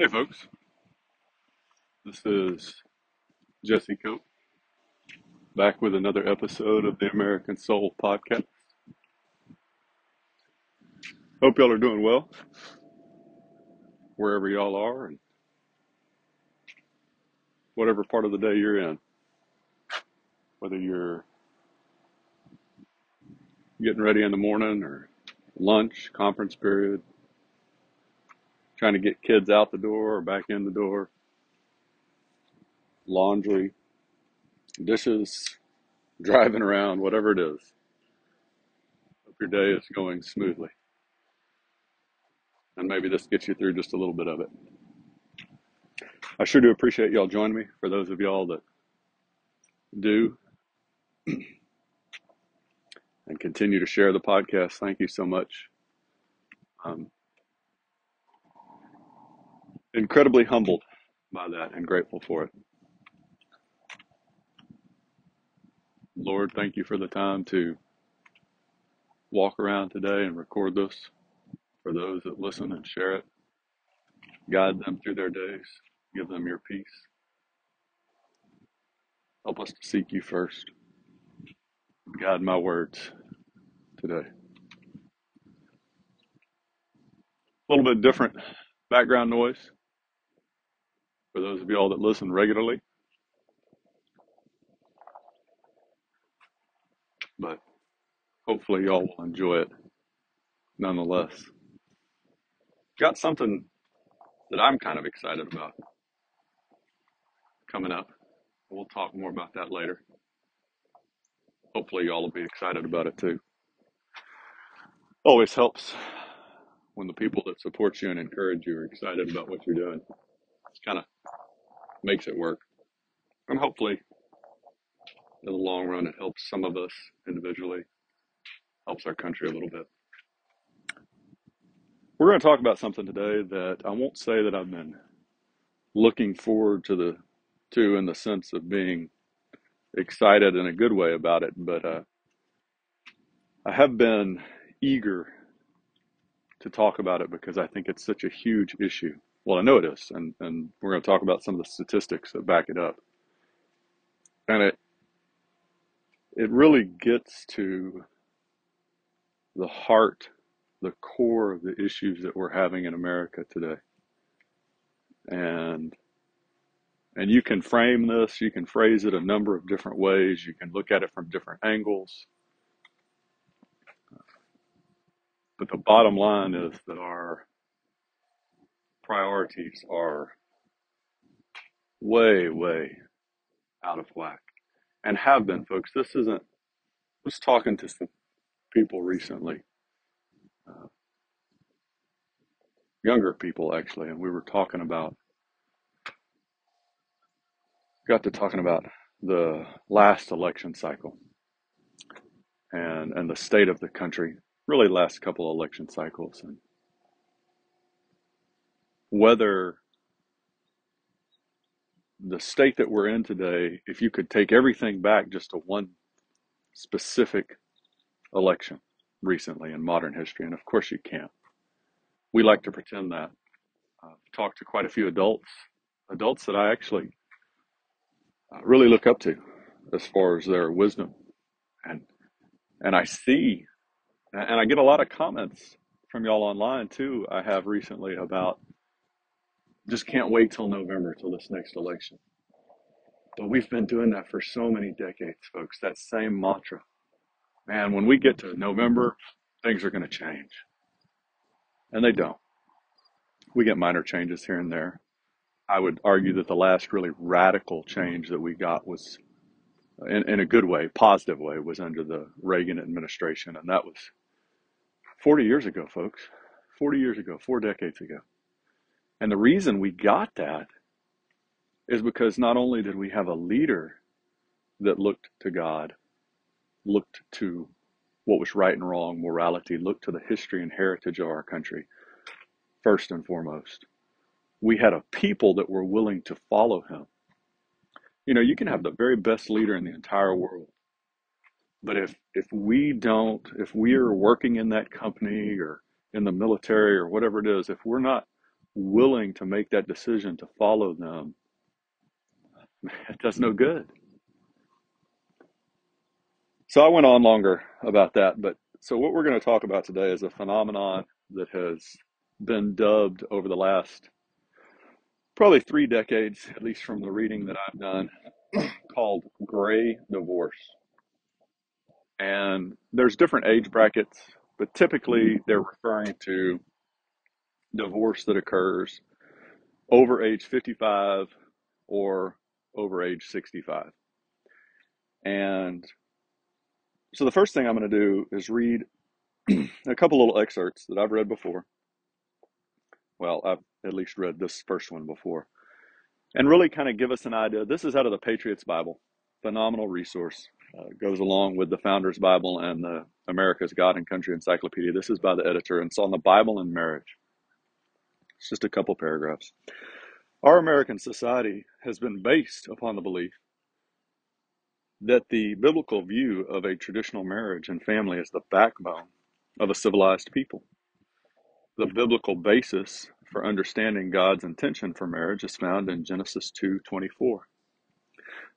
Hey, folks. This is Jesse Cope back with another episode of the American Soul Podcast. Hope y'all are doing well wherever y'all are and whatever part of the day you're in. Whether you're getting ready in the morning or lunch, conference period, trying to get kids out the door or back in the door, laundry, dishes, driving around, whatever it is. Hope your day is going smoothly. And maybe this gets you through just a little bit of it. I sure do appreciate y'all joining me. For those of y'all that do and continue to share the podcast, thank you so much. I'm incredibly humbled by that and grateful for it. Lord, thank you for the time to walk around today and record this for those that listen and share it. Guide them through their days. Give them your peace. Help us to seek you first. Guide my words today. A little bit different background noise for those of y'all that listen regularly, but hopefully y'all will enjoy it nonetheless. Got something that I'm kind of excited about coming up. We'll talk more about that later. Hopefully y'all will be excited about it too. Always helps when the people that support you and encourage you are excited about what you're doing. Kind of makes it work. And hopefully in the long run it helps some of us individually, helps our country a little bit. We're going to talk about something today that I won't say that I've been looking forward to the to in the sense of being excited in a good way about it, but uh, I have been eager to talk about it because I think it's such a huge issue. Well, I know it is, and, and we're going to talk about some of the statistics that back it up. And it it really gets to the heart, the core of the issues that we're having in America today. And and you can frame this, you can phrase it a number of different ways, you can look at it from different angles. But the bottom line is that our priorities are way, way out of whack and have been, folks. This isn't, I was talking to some people recently, uh, younger people actually, and we were talking about, got to talking about the last election cycle and, and the state of the country, really last couple election cycles, and whether the state that we're in today, if you could take everything back just to one specific election recently in modern history, and of course you can't. We like to pretend that. I've talked to quite a few adults, adults that I actually uh, really look up to as far as their wisdom, and and I see, and I get a lot of comments from y'all online too. I have recently about just can't wait till November till this next election. But we've been doing that for so many decades, folks. That same mantra. Man, when we get to November, things are going to change. And they don't. We get minor changes here and there. I would argue that the last really radical change that we got was, in, in a good way, positive way, was under the Reagan administration. And that was 40 years ago, folks. 40 years ago, four decades ago. And the reason we got that is because not only did we have a leader that looked to God, looked to what was right and wrong, morality, looked to the history and heritage of our country, first and foremost. We had a people that were willing to follow him. You know, you can have the very best leader in the entire world. But if if we don't, if we are working in that company or in the military or whatever it is, if we're not willing to make that decision to follow them, it does no good. So I went on longer about that, but so what we're going to talk about today is a phenomenon that has been dubbed over the last probably three decades, at least from the reading that I've done, called gray divorce. And there's different age brackets, but typically they're referring to divorce that occurs over age 55 or over age 65. And so the first thing I'm going to do is read a couple little excerpts that I've read before. Well, I've at least read this first one before. And really kind of give us an idea. This is out of the Patriots Bible, phenomenal resource. Uh, goes along with the Founders Bible and the America's God and Country Encyclopedia. This is by the editor, and it's on the Bible and marriage. It's just a couple paragraphs. Our American society has been based upon the belief that the biblical view of a traditional marriage and family is the backbone of a civilized people. The biblical basis for understanding God's intention for marriage is found in Genesis 2:24.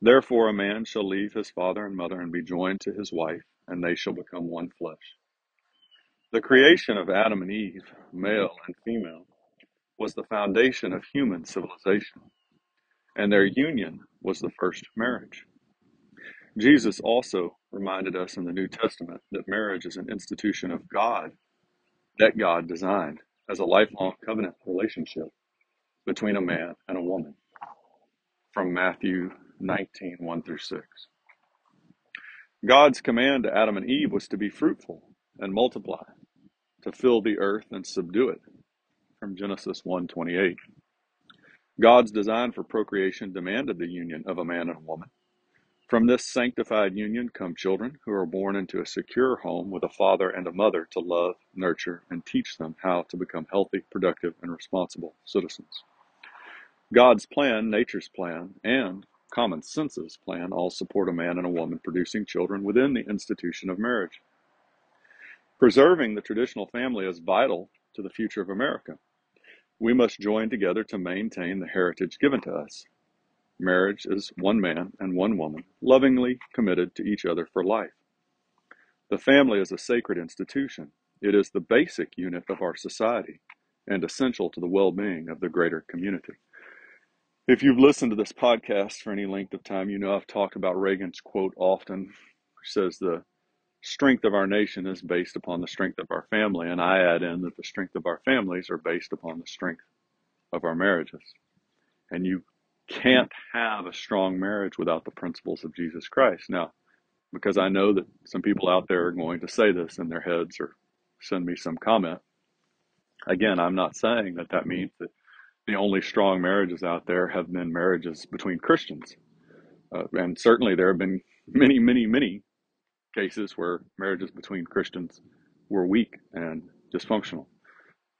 Therefore a man shall leave his father and mother and be joined to his wife, and they shall become one flesh. The creation of Adam and Eve, male and female, was the foundation of human civilization, and their union was the first marriage. Jesus also reminded us in the New Testament that marriage is an institution of God that God designed as a lifelong covenant relationship between a man and a woman from Matthew 19 1 through 6. God's command to Adam and Eve was to be fruitful and multiply, to fill the earth and subdue it from Genesis 1:28. God's design for procreation demanded the union of a man and a woman from this sanctified union come children who are born into a secure home with a father and a mother to love, nurture, and teach them how to become healthy, productive, and responsible citizens. God's plan, nature's plan, and common sense's plan all support a man and a woman producing children within the institution of marriage. Preserving the traditional family is vital to the future of America. We must join together to maintain the heritage given to us. Marriage is one man and one woman, lovingly committed to each other for life. The family is a sacred institution. It is the basic unit of our society and essential to the well being of the greater community. If you've listened to this podcast for any length of time, you know I've talked about Reagan's quote often, which says the strength of our nation is based upon the strength of our family. And I add in that the strength of our families are based upon the strength of our marriages. And you can't have a strong marriage without the principles of Jesus Christ. Now, because I know that some people out there are going to say this in their heads or send me some comment. Again, I'm not saying that that means that the only strong marriages out there have been marriages between Christians. Uh, and certainly there have been many, many, many cases where marriages between Christians were weak and dysfunctional.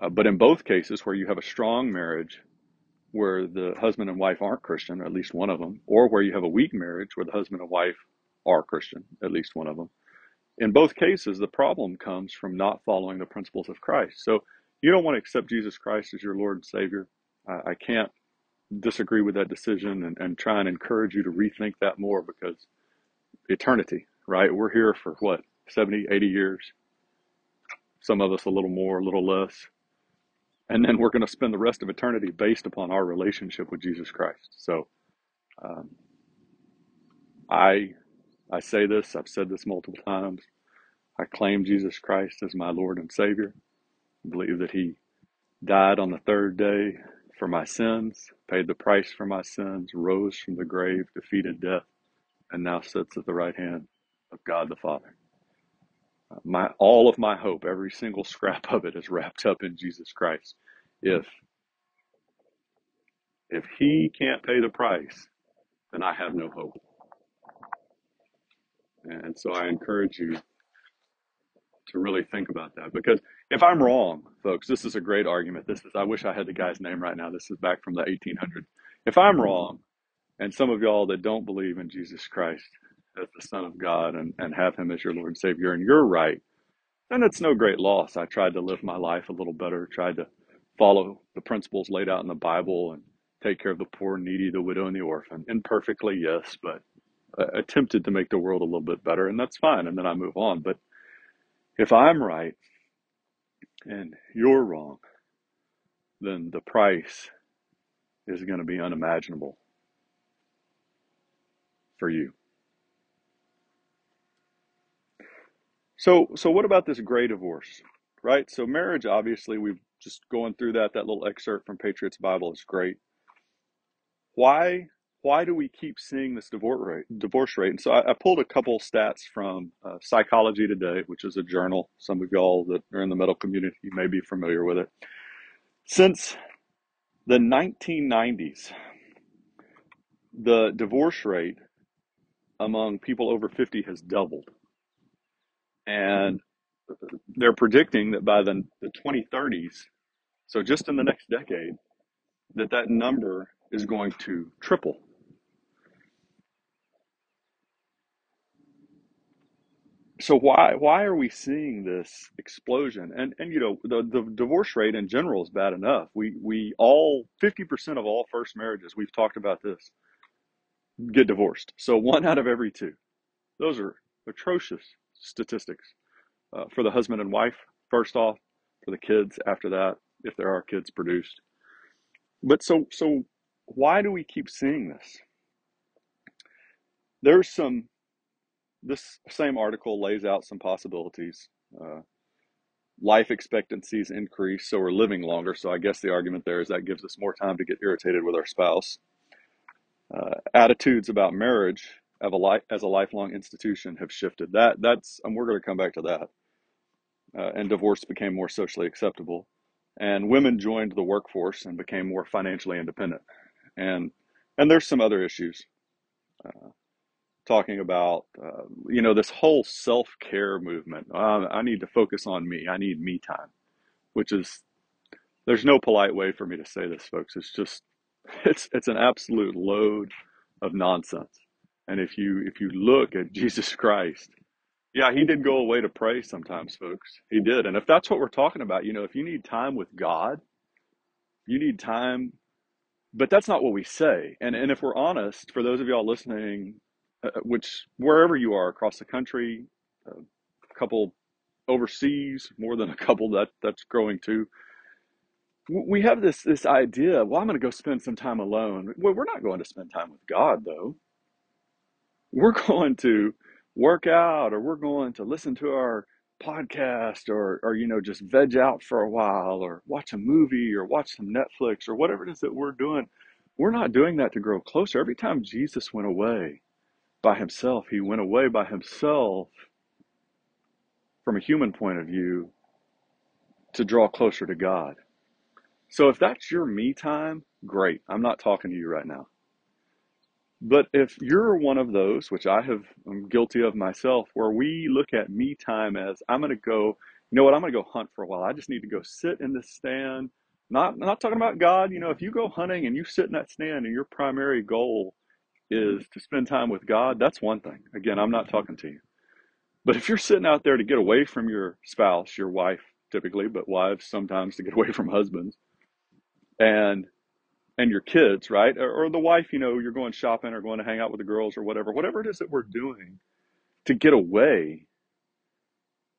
Uh, but in both cases, where you have a strong marriage where the husband and wife aren't Christian, at least one of them, or where you have a weak marriage where the husband and wife are Christian, at least one of them. In both cases, the problem comes from not following the principles of Christ. So you don't want to accept Jesus Christ as your Lord and Savior. I, I can't disagree with that decision and, and try and encourage you to rethink that more because eternity, right? We're here for what, 70, 80 years? Some of us a little more, a little less and then we're going to spend the rest of eternity based upon our relationship with Jesus Christ. So, um, I I say this. I've said this multiple times. I claim Jesus Christ as my Lord and Savior. I believe that He died on the third day for my sins, paid the price for my sins, rose from the grave, defeated death, and now sits at the right hand of God the Father. Uh, my all of my hope, every single scrap of it, is wrapped up in Jesus Christ. If if he can't pay the price, then I have no hope. And so I encourage you to really think about that because if I'm wrong, folks, this is a great argument. This is I wish I had the guy's name right now. This is back from the 1800s. If I'm wrong, and some of y'all that don't believe in Jesus Christ as the Son of God and, and have him as your Lord and Savior, and you're right, then it's no great loss. I tried to live my life a little better, tried to follow the principles laid out in the Bible and take care of the poor, needy, the widow, and the orphan. Imperfectly, yes, but attempted to make the world a little bit better, and that's fine. And then I move on. But if I'm right and you're wrong, then the price is going to be unimaginable for you. So, so what about this gray divorce, right? So, marriage, obviously, we've just going through that. That little excerpt from Patriots Bible is great. Why, why do we keep seeing this divorce rate? Divorce rate. And so, I, I pulled a couple stats from uh, Psychology Today, which is a journal. Some of y'all that are in the medical community may be familiar with it. Since the 1990s, the divorce rate among people over 50 has doubled. And they're predicting that by the, the 2030s, so just in the next decade, that that number is going to triple. So why why are we seeing this explosion? And and you know the, the divorce rate in general is bad enough. We we all 50% of all first marriages, we've talked about this, get divorced. So one out of every two. Those are atrocious statistics uh, for the husband and wife, first off, for the kids after that, if there are kids produced. But so, so why do we keep seeing this? There's some, this same article lays out some possibilities. Uh, life expectancies increase, so we're living longer. So I guess the argument there is that gives us more time to get irritated with our spouse. Uh, attitudes about marriage as a, as a lifelong institution have shifted. That that's, and we're going to come back to that. Uh, and divorce became more socially acceptable, and women joined the workforce and became more financially independent. And and there's some other issues. Uh, talking about uh, you know this whole self-care movement uh, i need to focus on me i need me time which is there's no polite way for me to say this folks it's just it's it's an absolute load of nonsense and if you if you look at Jesus Christ, yeah, he did go away to pray sometimes, folks. He did. And if that's what we're talking about, you know, if you need time with God, you need time, but that's not what we say. And and if we're honest, for those of y'all listening, uh, which wherever you are across the country, a couple overseas, more than a couple that that's growing too. We have this this idea. Well, I'm going to go spend some time alone. Well, we're not going to spend time with God, though we're going to work out or we're going to listen to our podcast or or you know just veg out for a while or watch a movie or watch some Netflix or whatever it is that we're doing. We're not doing that to grow closer. Every time Jesus went away by himself he went away by himself from a human point of view to draw closer to God. So if that's your me time great. I'm not talking to you right now but if you're one of those, which I have, I'm guilty of myself, where we look at me time as I'm going to go, you know what, I'm going to go hunt for a while. I just need to go sit in this stand. Not, not talking about God. You know, if you go hunting and you sit in that stand and your primary goal is to spend time with God, that's one thing. Again, I'm not talking to you. But if you're sitting out there to get away from your spouse, your wife typically, but wives sometimes to get away from husbands, and and your kids, right? Or, or, the wife, you know, you're going shopping or going to hang out with the girls or whatever, whatever it is that we're doing to get away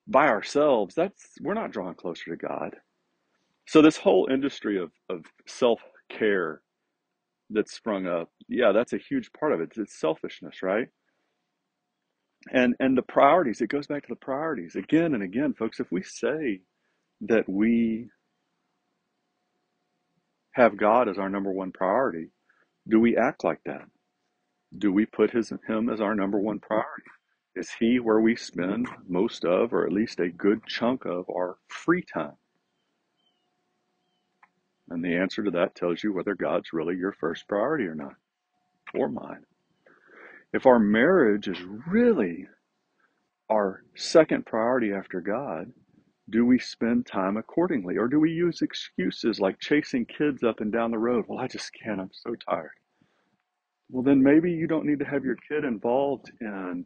by ourselves, that's we're not drawing closer to God. So this whole industry of, of self-care that's sprung up, yeah, that's a huge part of it. It's selfishness, right? And and the priorities, it goes back to the priorities. Again and again, folks, if we say that we have God as our number one priority, do we act like that? Do we put his, him as our number one priority? Is he where we spend most of, or at least a good chunk of, our free time? And the answer to that tells you whether God's really your first priority or not, or mine. If our marriage is really our second priority after God, do we spend time accordingly? Or do we use excuses like chasing kids up and down the road? Well, I just can't. I'm so tired. Well, then maybe you don't need to have your kid involved in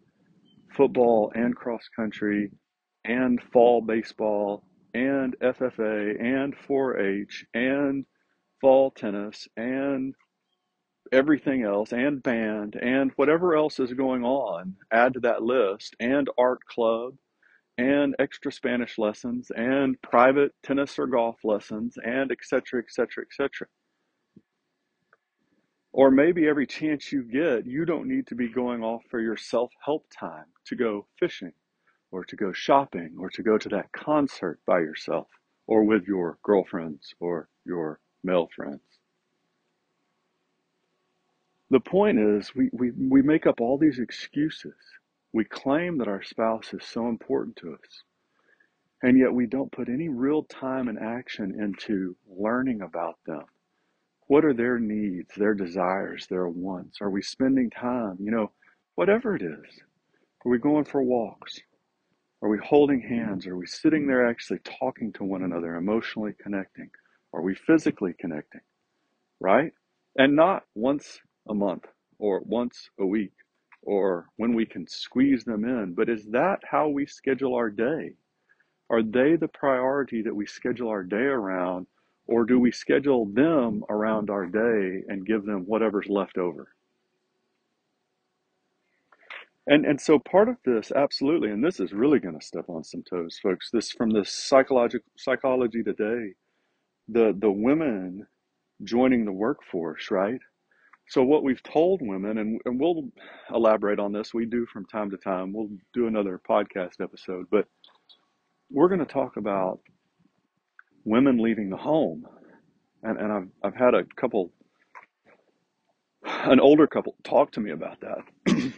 football and cross country and fall baseball and FFA and 4 H and fall tennis and everything else and band and whatever else is going on, add to that list, and art club and extra Spanish lessons and private tennis or golf lessons and et cetera, et cetera, et cetera. Or maybe every chance you get, you don't need to be going off for your self help time to go fishing or to go shopping or to go to that concert by yourself or with your girlfriends or your male friends. The point is, we, we, we make up all these excuses. We claim that our spouse is so important to us, and yet we don't put any real time and action into learning about them. What are their needs, their desires, their wants? Are we spending time, you know, whatever it is? Are we going for walks? Are we holding hands? Are we sitting there actually talking to one another, emotionally connecting? Are we physically connecting? Right? And not once a month or once a week or when we can squeeze them in, but is that how we schedule our day? Are they the priority that we schedule our day around, or do we schedule them around our day and give them whatever's left over? And and so part of this, absolutely, and this is really going to step on some toes, folks. This from the psychological psychology today, the the women joining the workforce, right? So what we've told women, and, and we'll elaborate on this, we do from time to time. We'll do another podcast episode, but we're going to talk about women leaving the home. And, and I've, I've had a couple, an older couple talk to me about that,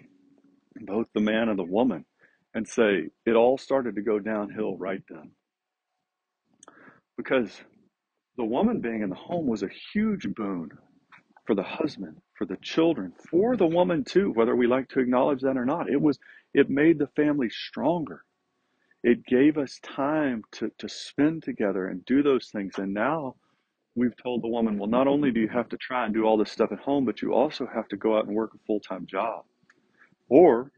both the man and the woman, and say it all started to go downhill right then. Because the woman being in the home was a huge boon for the husband, for the children, for the woman too, whether we like to acknowledge that or not. It was it made the family stronger. It gave us time to, to spend together and do those things. And now we've told the woman, well, not only do you have to try and do all this stuff at home, but you also have to go out and work a full time job. Or,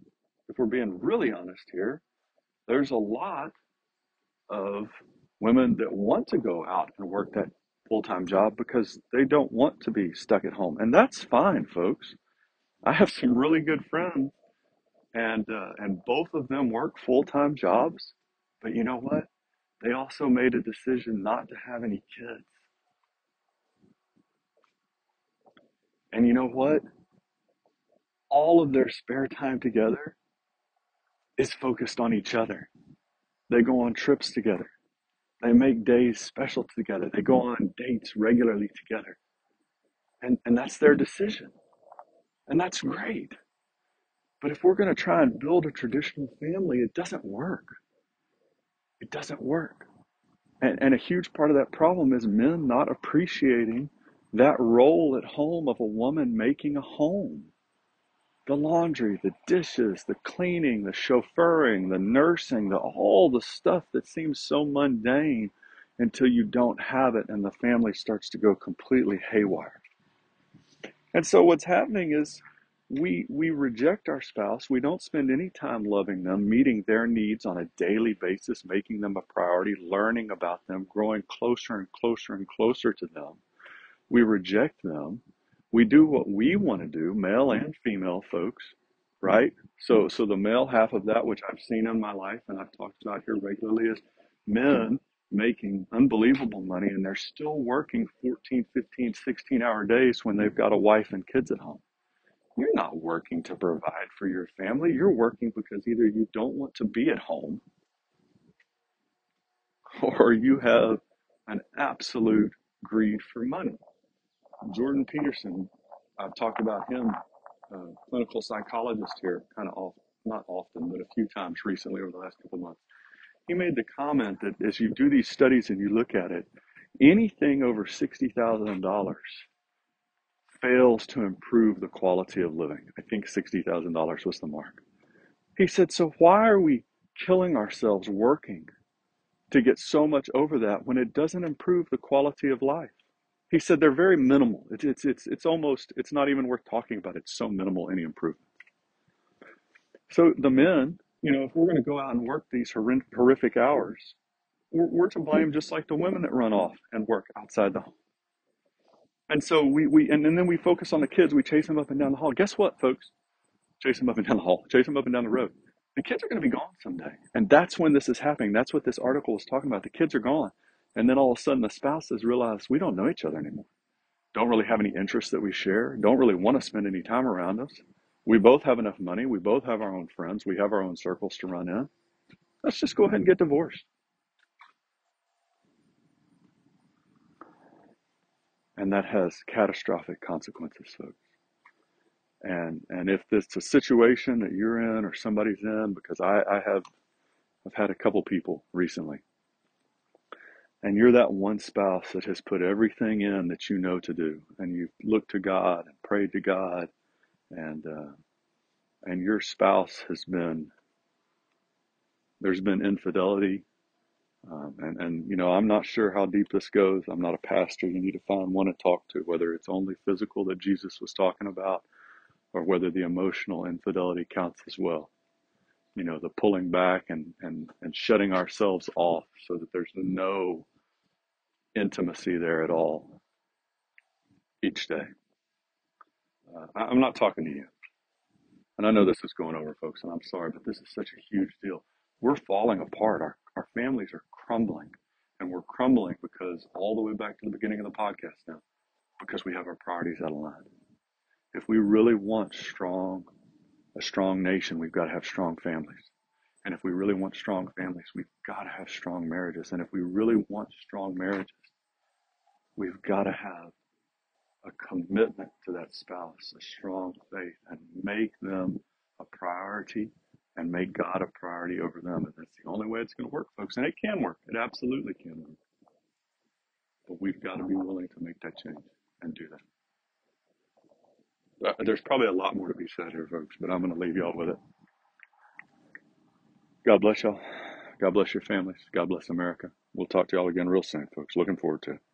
if we're being really honest here, there's a lot of women that want to go out and work that full time job because they don't want to be stuck at home. And that's fine, folks. I have some really good friends, and, uh, and both of them work full time jobs. But you know what? They also made a decision not to have any kids. And you know what? All of their spare time together is focused on each other. They go on trips together. They make days special together. They go on dates regularly together. And, and that's their decision. And that's great. But if we're going to try and build a traditional family, it doesn't work. It doesn't work. And, and a huge part of that problem is men not appreciating that role at home of a woman making a home the laundry, the dishes, the cleaning, the chauffeuring, the nursing, the all the stuff that seems so mundane until you don't have it and the family starts to go completely haywire. And so what's happening is we we reject our spouse. We don't spend any time loving them, meeting their needs on a daily basis, making them a priority, learning about them, growing closer and closer and closer to them. We reject them we do what we want to do, male and mm-hmm. female folks, right? So, mm-hmm. so the male half of that, which I've seen in my life and I've talked about here regularly, is men mm-hmm. making unbelievable money and they're still working 14, 15, 16 hour days when they've got a wife and kids at home. You're not working to provide for your family. You're working because either you don't want to be at home or you have an absolute greed for money. Jordan Peterson, I've talked about him, uh, clinical psychologist here, kind of off, not often, but a few times recently over the last couple months. He made the comment that as you do these studies and you look at it, anything over $60,000 fails to improve the quality of living. I think $60,000 was the mark. He said, So why are we killing ourselves working to get so much over that when it doesn't improve the quality of life? He said they're very minimal. It's, it's, it's, it's almost, it's not even worth talking about. It's so minimal, any improvement. So the men, you know, if we're going to go out and work these horrific hours, we're, we're to blame just like the women that run off and work outside the home. And so we, we and, and then we focus on the kids. We chase them up and down the hall. Guess what, folks? Chase them up and down the hall. Chase them up and down the road. The kids are going to be gone someday. And that's when this is happening. That's what this article is talking about. The kids are gone. And then all of a sudden the spouses realize we don't know each other anymore. Don't really have any interests that we share. Don't really want to spend any time around us. We both have enough money. We both have our own friends. We have our own circles to run in. Let's just go ahead and get divorced. And that has catastrophic consequences, folks. And and if it's a situation that you're in or somebody's in, because I, I have I've had a couple people recently, and you're that one spouse that has put everything in that you know to do, and you've looked to God and prayed to God, and uh, and your spouse has been there's been infidelity, um, and and you know I'm not sure how deep this goes. I'm not a pastor. You need to find one to talk to, whether it's only physical that Jesus was talking about, or whether the emotional infidelity counts as well. You know, the pulling back and and and shutting ourselves off so that there's no intimacy there at all each day. Uh, I- I'm not talking to you. And I know this is going over, folks, and I'm sorry, but this is such a huge deal. We're falling apart. Our, our families are crumbling. And we're crumbling because all the way back to the beginning of the podcast now, because we have our priorities out of line. If we really want strong, a strong nation, we've got to have strong families. And if we really want strong families, we've got to have strong marriages. And if we really want strong marriages, we've got to have a commitment to that spouse, a strong faith, and make them a priority and make God a priority over them. And that's the only way it's going to work, folks. And it can work. It absolutely can work. But we've got to be willing to make that change and do that. Uh, There's probably a lot more to be said here, folks, but I'm going to leave y'all with it. God bless y'all. God bless your families. God bless America. We'll talk to y'all again real soon, folks. Looking forward to it.